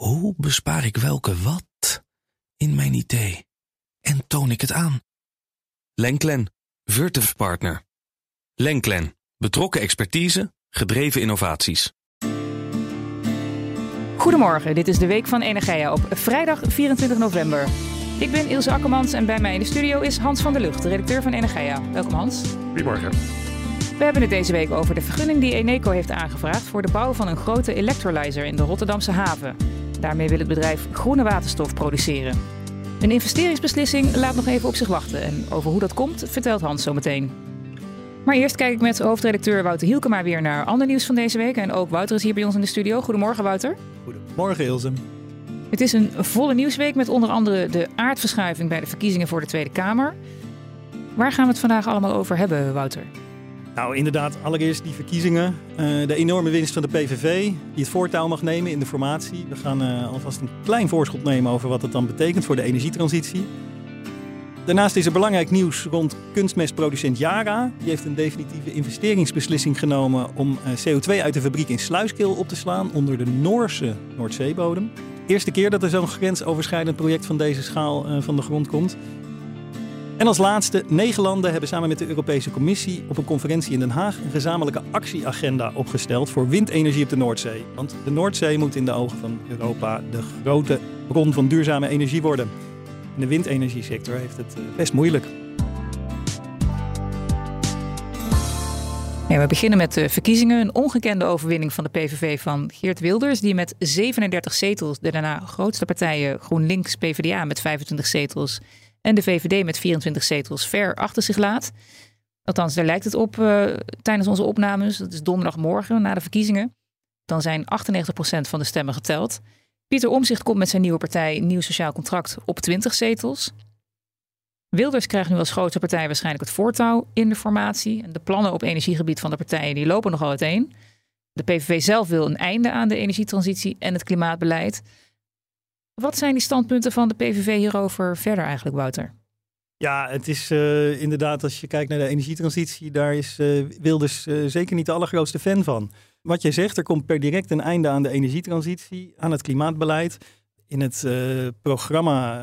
Hoe bespaar ik welke wat in mijn idee? En toon ik het aan? Lenklen, Virtuf Partner. Lenklen, betrokken expertise, gedreven innovaties. Goedemorgen, dit is de Week van Energia op vrijdag 24 november. Ik ben Ilse Akkermans en bij mij in de studio is Hans van der Lucht, de redacteur van Energia. Welkom Hans. Goedemorgen. We hebben het deze week over de vergunning die Eneco heeft aangevraagd voor de bouw van een grote electrolyzer in de Rotterdamse haven. Daarmee wil het bedrijf groene waterstof produceren. Een investeringsbeslissing laat nog even op zich wachten en over hoe dat komt vertelt Hans zo meteen. Maar eerst kijk ik met hoofdredacteur Wouter Hielkema weer naar ander nieuws van deze week. En ook Wouter is hier bij ons in de studio. Goedemorgen Wouter. Goedemorgen Ilse. Het is een volle nieuwsweek met onder andere de aardverschuiving bij de verkiezingen voor de Tweede Kamer. Waar gaan we het vandaag allemaal over hebben, Wouter? Nou, inderdaad, allereerst die verkiezingen. Uh, de enorme winst van de PVV, die het voortouw mag nemen in de formatie. We gaan uh, alvast een klein voorschot nemen over wat het dan betekent voor de energietransitie. Daarnaast is er belangrijk nieuws rond kunstmestproducent Yara. Die heeft een definitieve investeringsbeslissing genomen om uh, CO2 uit de fabriek in Sluiskil op te slaan onder de Noorse Noordzeebodem. Eerste keer dat er zo'n grensoverschrijdend project van deze schaal van de grond komt. En als laatste, negen landen hebben samen met de Europese Commissie op een conferentie in Den Haag een gezamenlijke actieagenda opgesteld voor windenergie op de Noordzee. Want de Noordzee moet in de ogen van Europa de grote bron van duurzame energie worden. En de windenergiesector heeft het eh, best moeilijk. We beginnen met de verkiezingen. Een ongekende overwinning van de PVV van Geert Wilders, die met 37 zetels de daarna grootste partijen GroenLinks, PvdA met 25 zetels en de VVD met 24 zetels ver achter zich laat. Althans, daar lijkt het op uh, tijdens onze opnames. Dat is donderdagmorgen na de verkiezingen. Dan zijn 98% van de stemmen geteld. Pieter Omzicht komt met zijn nieuwe partij Nieuw Sociaal Contract op 20 zetels. Wilders krijgt nu als grootste partij waarschijnlijk het voortouw in de formatie. De plannen op energiegebied van de partijen die lopen nogal uiteen. De PVV zelf wil een einde aan de energietransitie en het klimaatbeleid. Wat zijn die standpunten van de PVV hierover verder eigenlijk, Wouter? Ja, het is uh, inderdaad, als je kijkt naar de energietransitie, daar is uh, Wilders uh, zeker niet de allergrootste fan van. Wat jij zegt, er komt per direct een einde aan de energietransitie, aan het klimaatbeleid. In het programma,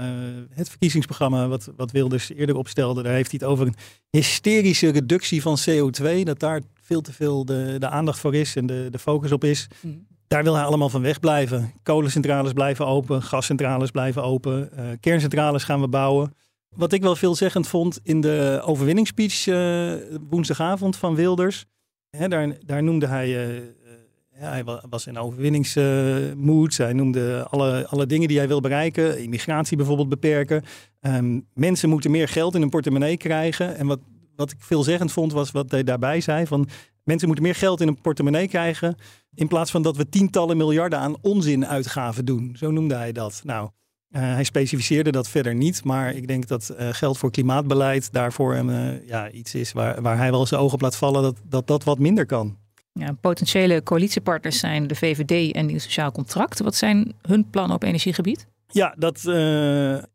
het verkiezingsprogramma wat, wat Wilders eerder opstelde, daar heeft hij het over een hysterische reductie van CO2. Dat daar veel te veel de, de aandacht voor is en de, de focus op is. Mm. Daar wil hij allemaal van wegblijven. Kolencentrales blijven open, gascentrales blijven open, uh, kerncentrales gaan we bouwen. Wat ik wel veelzeggend vond in de overwinningsspeech uh, woensdagavond van Wilders. Hè, daar, daar, noemde hij, ja, hij was in overwinningsmoed. hij noemde alle, alle dingen die hij wil bereiken. Immigratie bijvoorbeeld beperken. Um, mensen moeten meer geld in hun portemonnee krijgen. En wat, wat ik veelzeggend vond was wat hij daarbij zei. Van mensen moeten meer geld in hun portemonnee krijgen. In plaats van dat we tientallen miljarden aan onzinuitgaven doen. Zo noemde hij dat. Nou, uh, hij specificeerde dat verder niet. Maar ik denk dat uh, geld voor klimaatbeleid daarvoor hem uh, ja, iets is waar, waar hij wel zijn ogen op laat vallen dat, dat dat wat minder kan. Ja, potentiële coalitiepartners zijn de VVD en Nieuw Sociaal Contract. Wat zijn hun plannen op energiegebied? Ja, dat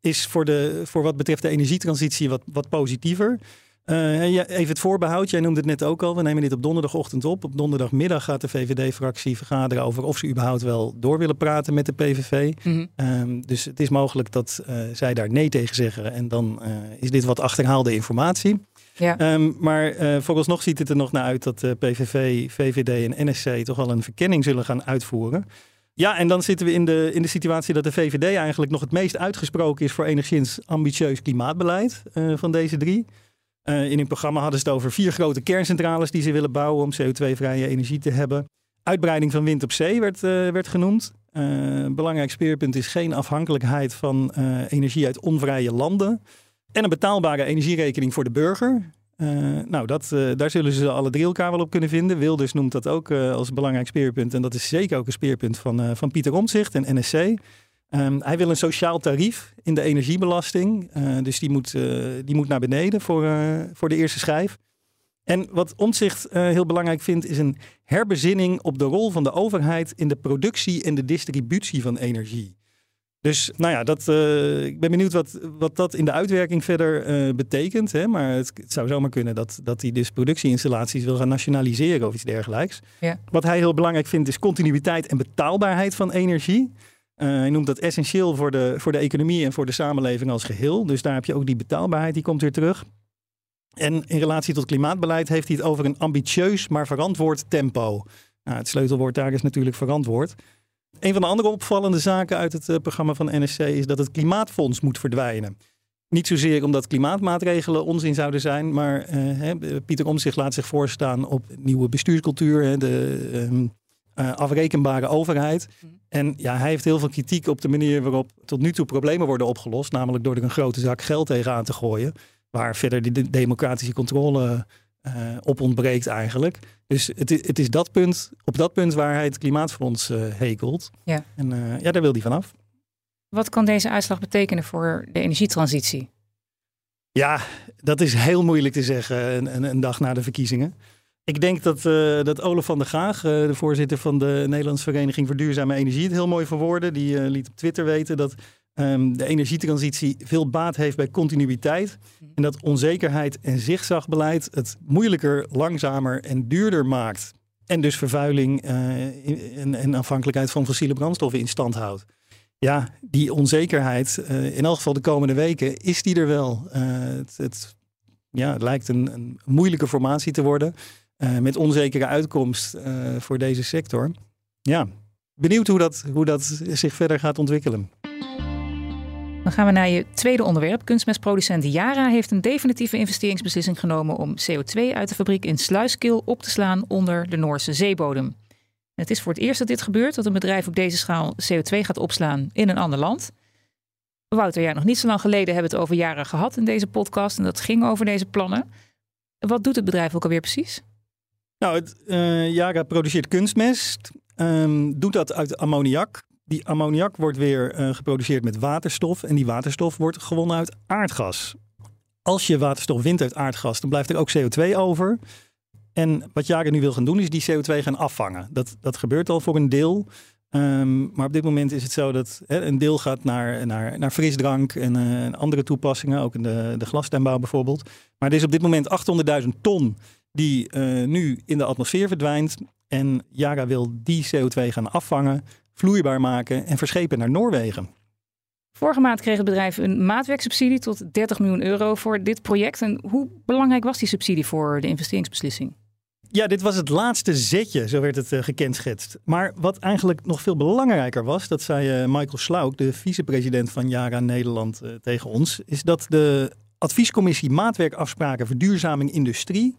is voor, de, voor wat betreft de energietransitie wat, wat positiever. Uh, even het voorbehoud, jij noemde het net ook al. We nemen dit op donderdagochtend op. Op donderdagmiddag gaat de VVD-fractie vergaderen over of ze überhaupt wel door willen praten met de PVV. Mm um, dus het is mogelijk dat uh, zij daar nee tegen zeggen. En dan uh, is dit wat achterhaalde informatie. Ja. Um, maar vooralsnog ziet het er nog naar uit dat de PVV, VVD en NSC toch wel een verkenning zullen gaan uitvoeren. Ja, en dan zitten we in de, in de situatie dat de VVD eigenlijk nog het meest uitgesproken is voor enigszins ambitieus klimaatbeleid van deze drie. Uh, in hun programma hadden ze het over vier grote kerncentrales die ze willen bouwen om CO2-vrije energie te hebben. Uitbreiding van wind op zee werd, uh, werd genoemd. Uh, een belangrijk speerpunt is geen afhankelijkheid van energie uit onvrije landen. En een betaalbare energierekening voor de burger. nou, dat, daar zullen ze alle drie elkaar wel op kunnen vinden. Wilders noemt dat ook als belangrijk speerpunt. En dat is zeker ook een speerpunt van, van Pieter Omtzigt en NSC. Um, hij wil een sociaal tarief in de energiebelasting. Uh, dus die moet, uh, die moet naar beneden voor, uh, voor de eerste schijf. En wat Omtzigt heel belangrijk vindt, is een herbezinning op de rol van de overheid in de productie en de distributie van energie. Dus nou ja, dat, ik ben benieuwd wat, wat dat in de uitwerking verder betekent. Hè? Maar het, het, zou zomaar kunnen dat, dat hij dus productieinstallaties wil gaan nationaliseren of iets dergelijks. Ja. Wat hij heel belangrijk vindt is continuïteit en betaalbaarheid van energie. Hij noemt dat essentieel voor de, voor de economie en voor de samenleving als geheel. Dus daar heb je ook die betaalbaarheid, die komt weer terug. En in relatie tot klimaatbeleid heeft hij het over een ambitieus, maar verantwoord tempo. Nou, het sleutelwoord daar is natuurlijk verantwoord. Een van de andere opvallende zaken uit het uh, programma van NSC is dat het klimaatfonds moet verdwijnen. Niet zozeer omdat klimaatmaatregelen onzin zouden zijn, maar uh, Pieter Omtzigt laat zich voorstaan op nieuwe bestuurscultuur, hè, de uh, afrekenbare overheid. Mhm. En ja, hij heeft heel veel kritiek op de manier waarop tot nu toe problemen worden opgelost, namelijk door er een grote zak geld tegenaan te gooien, waar verder de democratische controle uh, op ontbreekt eigenlijk. Dus het, het, is dat punt, op dat punt waar hij het klimaatfonds uh, hekelt. Ja. En ja, daar wil hij vanaf. Wat kan deze uitslag betekenen voor de energietransitie? Ja, dat is heel moeilijk te zeggen een, een dag na de verkiezingen. Ik denk dat, uh, dat Olaf van der Gaag, de voorzitter van de Nederlandse Vereniging voor Duurzame Energie, het heel mooi verwoordde. Die liet op Twitter weten dat um, de energietransitie veel baat heeft bij continuïteit. Mhm. En dat onzekerheid en zigzagbeleid het moeilijker, langzamer en duurder maakt. En dus vervuiling en, en, afhankelijkheid van fossiele brandstoffen in stand houdt. Ja, die onzekerheid, in elk geval de komende weken, is die er wel. Het, het, ja, het lijkt een, een moeilijke formatie te worden. Met onzekere uitkomst voor deze sector. Ja, benieuwd hoe dat, hoe dat zich verder gaat ontwikkelen. Dan gaan we naar je tweede onderwerp. Kunstmestproducent Yara heeft een definitieve investeringsbeslissing genomen om CO2 uit de fabriek in Sluiskil op te slaan onder de Noorse zeebodem. Het is voor het eerst dat dit gebeurt, dat een bedrijf op deze schaal CO2 gaat opslaan in een ander land. Wouter, nog niet zo lang geleden hebben we het over Yara gehad in deze podcast en dat ging over deze plannen. Wat doet het bedrijf ook alweer precies? Nou, het, uh, Yara produceert kunstmest, um, doet dat uit ammoniak. Die ammoniak wordt weer uh, geproduceerd met waterstof. En die waterstof wordt gewonnen uit aardgas. Als je waterstof wint uit aardgas, dan blijft er ook CO2 over. En wat Jaren nu wil gaan doen, is die CO2 gaan afvangen. Dat, dat gebeurt al voor een deel. Um, maar op dit moment is het zo dat een deel gaat naar, naar, naar frisdrank en uh, andere toepassingen, ook in de, de glastuinbouw bijvoorbeeld. Maar er is op dit moment 800.000 ton die uh, nu in de atmosfeer verdwijnt. En Yara wil die CO2 gaan afvangen vloeibaar maken en verschepen naar Noorwegen. Vorige maand kreeg het bedrijf een maatwerksubsidie tot 30 miljoen euro voor dit project. En hoe belangrijk was die subsidie voor de investeringsbeslissing? Ja, dit was het laatste zetje, zo werd het uh, gekenschetst. Maar wat eigenlijk nog veel belangrijker was, dat zei uh, Michael Slauk, de vicepresident van Yara Nederland, uh, tegen ons, is dat de adviescommissie Maatwerkafspraken Verduurzaming Industrie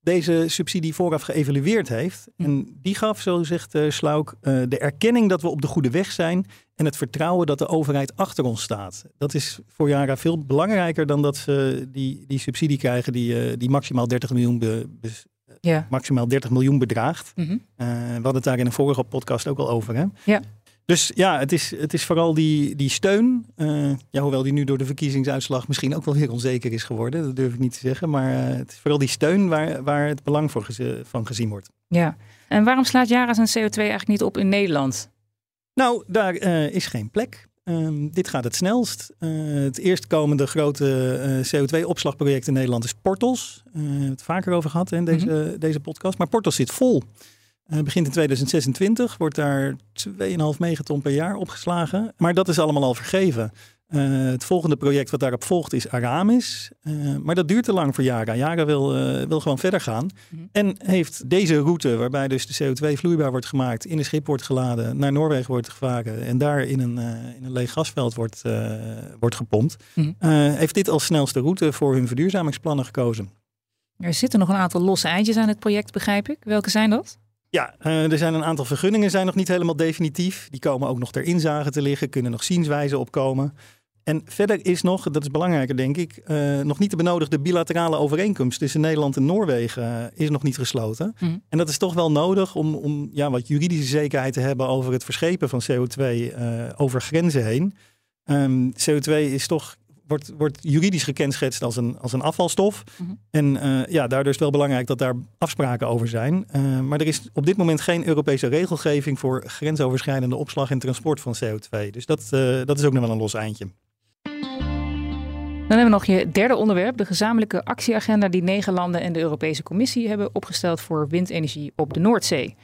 deze subsidie vooraf geëvalueerd heeft. Hm. En die gaf, zo zegt uh, Slauk, uh, de erkenning dat we op de goede weg zijn en het vertrouwen dat de overheid achter ons staat. Dat is voor Jara veel belangrijker dan dat ze die, die subsidie krijgen die, uh, die maximaal 30 miljoen, be, be, ja. maximaal 30 miljoen bedraagt. Mm -hmm. we hadden het daar in een vorige podcast ook al over. Hè? Ja. Dus ja, het is, het is vooral die, die steun. Uh, ja, hoewel die nu door de verkiezingsuitslag misschien ook wel weer onzeker is geworden. Dat durf ik niet te zeggen. Maar uh, het is vooral die steun waar, waar het belang voor geze, van gezien wordt. Ja, en waarom slaat Jara zijn CO2 eigenlijk niet op in Nederland? Nou, daar uh, is geen plek. Um, dit gaat het snelst. het eerstkomende grote CO2-opslagproject in Nederland is Portos. we hebben het vaker over gehad in deze, mm -hmm. deze podcast. Maar Portos zit vol. Uh, begint in 2026, wordt daar 2,5 megaton per jaar opgeslagen. Maar dat is allemaal al vergeven. Uh, het volgende project wat daarop volgt is Aramis. Uh, maar dat duurt te lang voor Yara. Yara wil, wil gewoon verder gaan. Mm -hmm. En heeft deze route, waarbij dus de CO2 vloeibaar wordt gemaakt, in een schip wordt geladen, naar Noorwegen wordt gevaren en daar in een, in een leeg gasveld wordt, wordt gepompt, mm -hmm. heeft dit als snelste route voor hun verduurzamingsplannen gekozen. Er zitten nog een aantal losse eindjes aan het project, begrijp ik. Welke zijn dat? Ja, uh, er zijn een aantal vergunningen zijn nog niet helemaal definitief. Die komen ook nog ter inzage te liggen, kunnen nog zienswijzen opkomen. En verder is nog, dat is belangrijker denk ik, uh, nog niet de benodigde bilaterale overeenkomst tussen Nederland en Noorwegen uh, is nog niet gesloten. Mm. En dat is toch wel nodig om, om ja, wat juridische zekerheid te hebben over het verschepen van CO2 over grenzen heen. Um, CO2 is toch wordt, wordt juridisch gekenschetst als een, als een afvalstof. Mm-hmm. En uh, ja, daardoor is het wel belangrijk dat daar afspraken over zijn. Uh, maar er is op dit moment geen Europese regelgeving voor grensoverschrijdende opslag en transport van CO2. Dus dat, uh, dat is ook nog wel een los eindje. Dan hebben we nog je derde onderwerp, de gezamenlijke actieagenda die negen landen en de Europese Commissie hebben opgesteld voor windenergie op de Noordzee.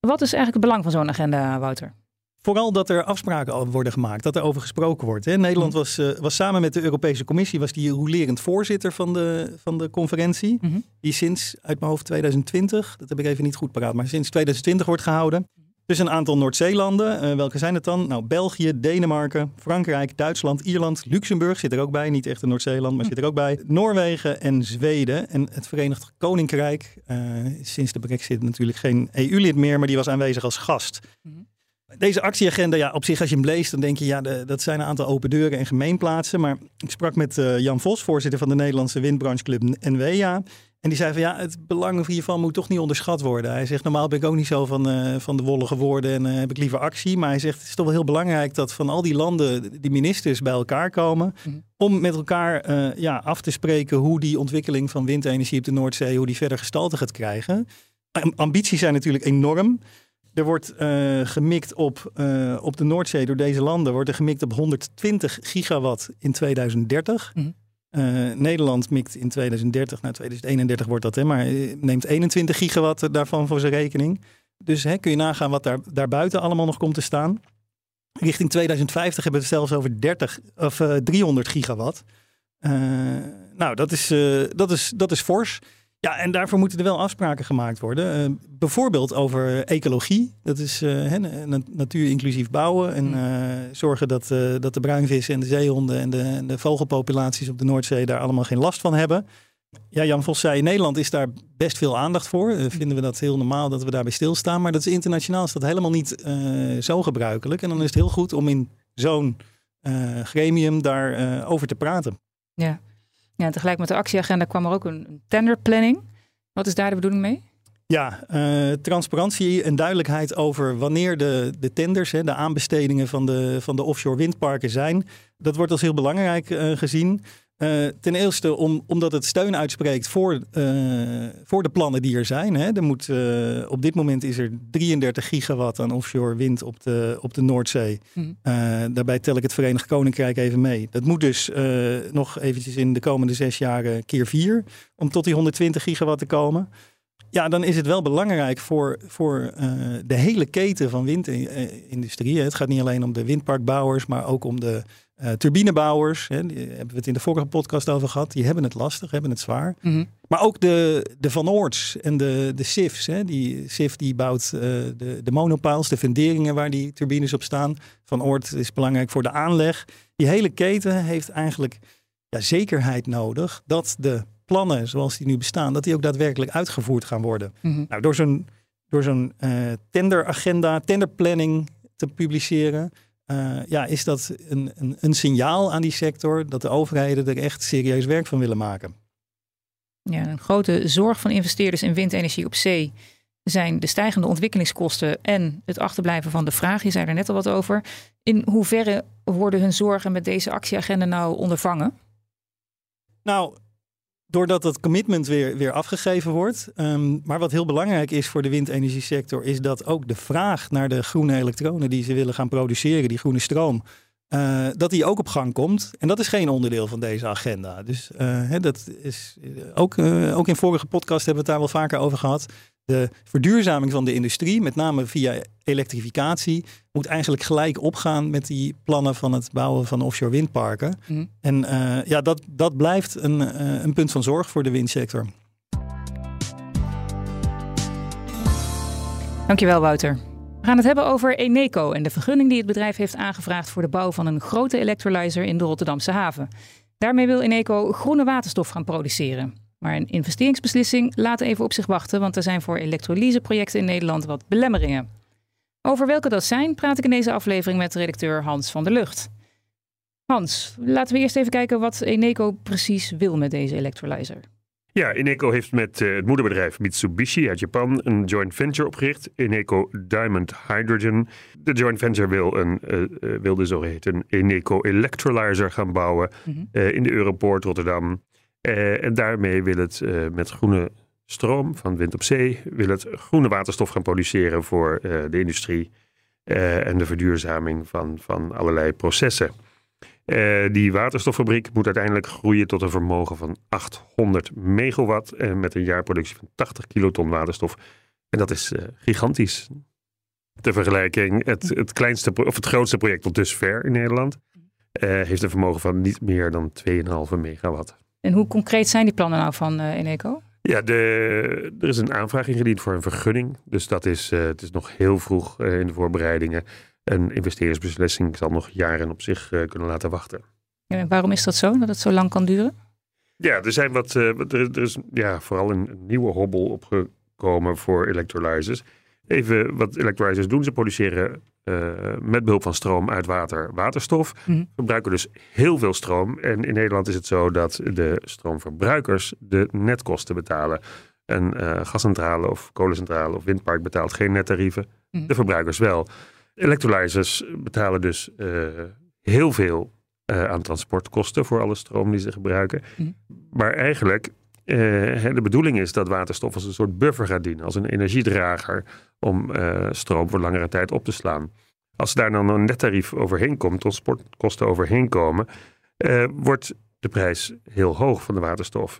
Wat is eigenlijk het belang van zo'n agenda, Wouter? Vooral dat er afspraken worden gemaakt, dat er over gesproken wordt. Hè. Nederland Mhm. was, was samen met de Europese Commissie was die rolerend voorzitter van de, van de conferentie. Mhm. Die sinds uit mijn hoofd 2020, dat heb ik even niet goed paraat, maar sinds 2020 wordt gehouden. Dus een aantal Noordzeelanden. Uh, welke zijn het dan? Nou, België, Denemarken, Frankrijk, Duitsland, Ierland, Luxemburg zit er ook bij. Niet echt een Noordzeeland, maar zit er ook bij. Noorwegen en Zweden. En het Verenigd Koninkrijk, uh, sinds de brexit natuurlijk geen EU-lid meer, maar die was aanwezig als gast. Mhm. Deze actieagenda, ja, op zich als je hem leest, dan denk je, ja, de, dat zijn een aantal open deuren en gemeenplaatsen. Maar ik sprak met uh, Jan Vos, voorzitter van de Nederlandse windbrancheclub NWA. En die zei van ja, het belang hiervan moet toch niet onderschat worden. Hij zegt, normaal ben ik ook niet zo van, uh, van de wollige woorden en uh, heb ik liever actie. Maar hij zegt, het is toch wel heel belangrijk dat van al die landen die ministers bij elkaar komen. Mm. Om met elkaar uh, ja, af te spreken hoe die ontwikkeling van windenergie op de Noordzee, hoe die verder gestalte gaat krijgen. Ambities zijn natuurlijk enorm. Er wordt uh, gemikt op, uh, op de Noordzee door deze landen. Wordt er gemikt op 120 gigawatt in 2030. Mhm. Uh, Nederland mikt in 2030, nou 2031 wordt dat, hè, maar neemt 21 gigawatt daarvan voor zijn rekening. Dus hè, kun je nagaan wat daar, daarbuiten allemaal nog komt te staan. Richting 2050 hebben we het zelfs over 30 of 300 gigawatt. nou, dat is, dat, is, dat is fors. Ja, en daarvoor moeten er wel afspraken gemaakt worden. Uh, bijvoorbeeld over ecologie. Dat is uh, natuur inclusief bouwen. En uh, zorgen dat, dat de bruinvissen en de zeehonden en de, en de, vogelpopulaties op de Noordzee daar allemaal geen last van hebben. Ja, Jan Vos zei, in Nederland is daar best veel aandacht voor. vinden we dat heel normaal dat we daarbij stilstaan. Maar dat is internationaal is dat helemaal niet zo gebruikelijk. En dan is het heel goed om in zo'n gremium daarover over te praten. Ja. Ja, tegelijk met de actieagenda kwam er ook een tenderplanning. Wat is daar de bedoeling mee? Ja, uh, transparantie en duidelijkheid over wanneer de, de tenders, hè, de aanbestedingen van de, van de offshore windparken zijn. Dat wordt als heel belangrijk uh, gezien. Uh, ten eerste om, omdat het steun uitspreekt voor, voor de plannen die er zijn. Hè. Er moet, op dit moment is er 33 gigawatt aan offshore wind op de, op de Noordzee. Mhm. daarbij tel ik het Verenigd Koninkrijk even mee. Dat moet dus nog eventjes in de komende zes jaar keer vier om tot die 120 gigawatt te komen. Ja, dan is het wel belangrijk voor, voor uh, de hele keten van windindustrie. Het gaat niet alleen om de windparkbouwers, maar ook om de uh, turbinebouwers. Hè. Daar hebben we het in de vorige podcast over gehad. Die hebben het lastig, hebben het zwaar. Mm -hmm. Maar ook de, de Van Oorts en de, de SIFs. Hè. Die SIF die bouwt uh, de, de monopiles, de funderingen waar die turbines op staan. Van Oort is belangrijk voor de aanleg. Die hele keten heeft eigenlijk ja, zekerheid nodig dat de plannen zoals die nu bestaan, dat die ook daadwerkelijk uitgevoerd gaan worden. Mm -hmm. Nou, door zo'n door zo'n uh, tenderagenda, tenderplanning te publiceren, uh, ja, is dat een, een, een, signaal aan die sector dat de overheden er echt serieus werk van willen maken. Ja, een grote zorg van investeerders in windenergie op zee zijn de stijgende ontwikkelingskosten en het achterblijven van de vraag. Je zei er net al wat over. In hoeverre worden hun zorgen met deze actieagenda nou ondervangen? Nou, doordat dat commitment weer, weer afgegeven wordt. Um, maar wat heel belangrijk is voor de windenergiesector, is dat ook de vraag naar de groene elektronen die ze willen gaan produceren, die groene stroom, uh, dat die ook op gang komt. En dat is geen onderdeel van deze agenda. Dus uh, hè, dat is ook, uh, ook in vorige podcast hebben we het daar wel vaker over gehad. De verduurzaming van de industrie, met name via elektrificatie, moet eigenlijk gelijk opgaan met die plannen van het bouwen van offshore windparken. Mm. En uh, ja, dat, dat blijft een, uh, een punt van zorg voor de windsector. Dankjewel, Wouter. We gaan het hebben over Eneco en de vergunning die het bedrijf heeft aangevraagd voor de bouw van een grote electrolyzer in de Rotterdamse haven. Daarmee wil Eneco groene waterstof gaan produceren. Maar een investeringsbeslissing laat even op zich wachten, want er zijn voor elektrolyseprojecten in Nederland wat belemmeringen. Over welke dat zijn, praat ik in deze aflevering met redacteur Hans van der Lucht. Hans, laten we eerst even kijken wat Eneco precies wil met deze electrolyzer. Ja, Eneco heeft met uh, het moederbedrijf Mitsubishi uit Japan een joint venture opgericht, Eneco Diamond Hydrogen. De joint venture wil, een, uh, uh, wil de zogeheten Eneco Electrolyzer gaan bouwen Mhm. in de Europoort Rotterdam. En daarmee wil het met groene stroom van wind op zee, wil het groene waterstof gaan produceren voor de industrie en de verduurzaming van, van allerlei processen. Die waterstoffabriek moet uiteindelijk groeien tot een vermogen van 800 megawatt en met een jaarproductie van 80 kiloton waterstof. En dat is gigantisch. Ter vergelijking, het, het, kleinste, of het grootste project tot dusver in Nederland heeft een vermogen van niet meer dan 2,5 megawatt. En hoe concreet zijn die plannen nou van uh, Eneco? Ja, de, er is een aanvraag ingediend voor een vergunning. Dus dat is, uh, het is nog heel vroeg in de voorbereidingen. Een investeringsbeslissing zal nog jaren op zich kunnen laten wachten. En waarom is dat zo, dat het zo lang kan duren? Ja, er zijn wat, er, er is ja, vooral een, een nieuwe hobbel opgekomen voor electrolyzers. Even wat electrolyzers doen. Ze produceren uh, met behulp van stroom uit water waterstof. Mm. Verbruiken dus heel veel stroom. En in Nederland is het zo dat de stroomverbruikers de netkosten betalen. Een uh, gascentrale of kolencentrale of windpark betaalt geen nettarieven. Mm. De verbruikers wel. Electrolyzers betalen dus uh, heel veel aan transportkosten voor alle stroom die ze gebruiken. Mm. Maar eigenlijk de bedoeling is dat waterstof als een soort buffer gaat dienen, als een energiedrager om uh, stroom voor langere tijd op te slaan. Als daar dan een nettarief overheen komt, transportkosten overheen komen, uh, wordt de prijs heel hoog van de waterstof.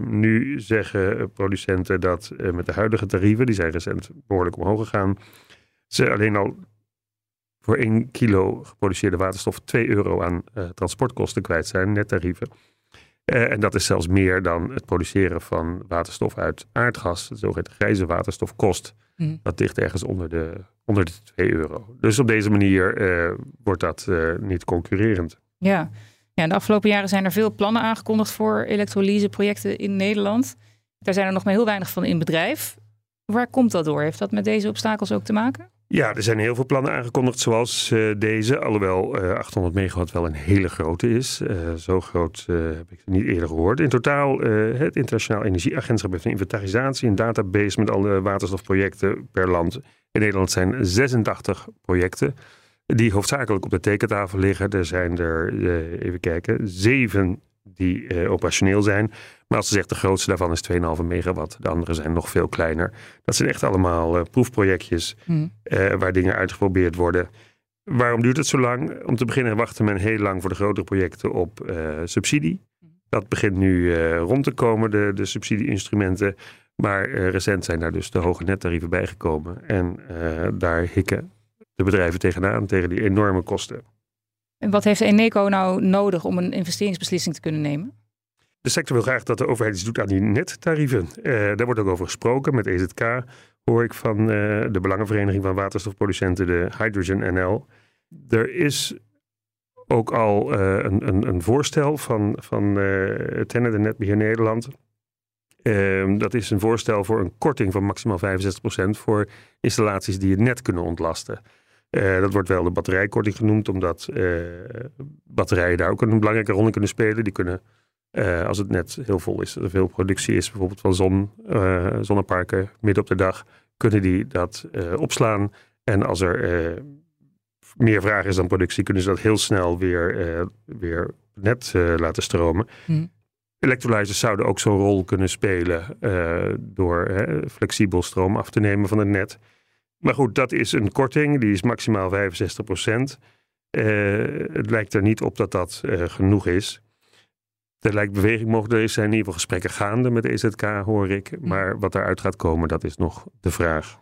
nu zeggen producenten dat met de huidige tarieven, die zijn recent behoorlijk omhoog gegaan, ze alleen al voor 1 kilo geproduceerde waterstof 2 euro aan transportkosten kwijt zijn, nettarieven. Uh, en dat is zelfs meer dan het produceren van waterstof uit aardgas. De zogeheten grijze waterstof kost. Mm. Dat ligt ergens onder de, onder de 2 euro. Dus op deze manier uh, wordt dat uh, niet concurrerend. Ja. ja, de afgelopen jaren zijn er veel plannen aangekondigd voor elektrolyseprojecten in Nederland. Daar zijn er nog maar heel weinig van in bedrijf. Waar komt dat door? Heeft dat met deze obstakels ook te maken? Ja, er zijn heel veel plannen aangekondigd zoals uh, deze. Alhoewel uh, 800 megawatt wel een hele grote is. Uh, zo groot heb ik niet eerder gehoord. In totaal, het Internationaal Energieagentschap heeft een inventarisatie, een database met alle waterstofprojecten per land. In Nederland zijn 86 projecten die hoofdzakelijk op de tekentafel liggen. Er zijn er, even kijken, zeven die operationeel zijn. Maar als ze zegt de grootste daarvan is 2,5 megawatt. De andere zijn nog veel kleiner. Dat zijn echt allemaal uh, proefprojectjes hmm. uh, waar dingen uitgeprobeerd worden. Waarom duurt het zo lang? Om te beginnen wachten men heel lang voor de grotere projecten op uh, subsidie. Dat begint nu rond te komen, de, de subsidieinstrumenten. Maar recent zijn daar dus de hoge nettarieven bijgekomen. En daar hikken de bedrijven tegenaan, tegen die enorme kosten. En wat heeft Eneco nou nodig om een investeringsbeslissing te kunnen nemen? De sector wil graag dat de overheid iets doet aan die nettarieven. Uh, daar wordt ook over gesproken met EZK. Hoor ik van uh, de Belangenvereniging van Waterstofproducenten, de Hydrogen NL. Er is ook al uh, een, een, een, voorstel van, van Tennet en Netbeheer Nederland. Ehm, dat is een voorstel voor een korting van maximaal 65% voor installaties die het net kunnen ontlasten. dat wordt wel de batterijkorting genoemd, omdat batterijen daar ook een belangrijke rol in kunnen spelen. Die kunnen uh, als het net heel vol is, er veel productie is, bijvoorbeeld van zon, uh, zonneparken midden op de dag, kunnen die dat uh, opslaan. En als er meer vraag is dan productie, kunnen ze dat heel snel weer, weer net laten stromen. Hmm. Electrolyzers zouden ook zo'n rol kunnen spelen door flexibel stroom af te nemen van het net. Maar goed, dat is een korting, die is maximaal 65 procent. het lijkt er niet op dat dat genoeg is. Er lijkt beweging mogelijk. Er zijn in ieder geval gesprekken gaande met de EZK, hoor ik. Maar wat daaruit gaat komen, dat is nog de vraag.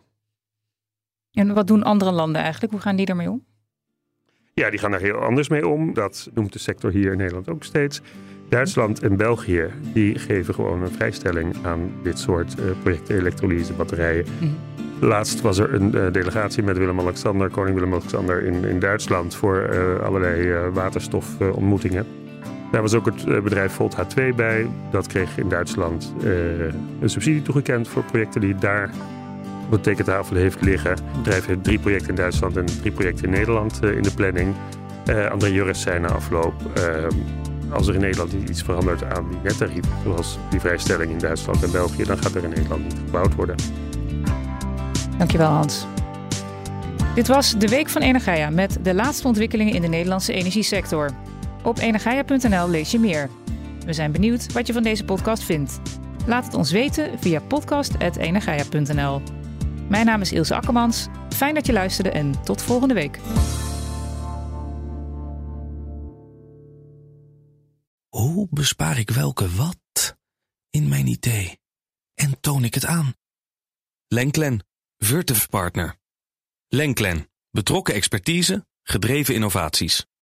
En wat doen andere landen eigenlijk? Hoe gaan die ermee om? Ja, die gaan daar heel anders mee om. Dat noemt de sector hier in Nederland ook steeds. Duitsland en België die geven gewoon een vrijstelling aan dit soort uh, projecten, elektrolyse, batterijen. Mm. Laatst was er een uh, delegatie met Willem-Alexander, koning Willem-Alexander in, in Duitsland voor uh, allerlei waterstofontmoetingen. Daar was ook het eh, bedrijf Volt H2 bij. Dat kreeg in Duitsland uh, een subsidie toegekend voor projecten die daar op de tekentafel heeft liggen. Het bedrijf heeft drie projecten in Duitsland en drie projecten in Nederland uh, in de planning. André Juris zei na afloop, als er in Nederland iets verandert aan die nettarief, zoals die vrijstelling in Duitsland en België, dan gaat er in Nederland niet gebouwd worden. Dankjewel Hans. Dit was de Week van Energia met de laatste ontwikkelingen in de Nederlandse energiesector. Op energia.nl lees je meer. We zijn benieuwd wat je van deze podcast vindt. Laat het ons weten via podcast.energia.nl. Mijn naam is Ilse Akkermans. Fijn dat je luisterde en tot volgende week. Hoe bespaar ik welke wat in mijn idee? En toon ik het aan? Lenklen, Virtuf Partner. Lenklen. Betrokken expertise, gedreven innovaties.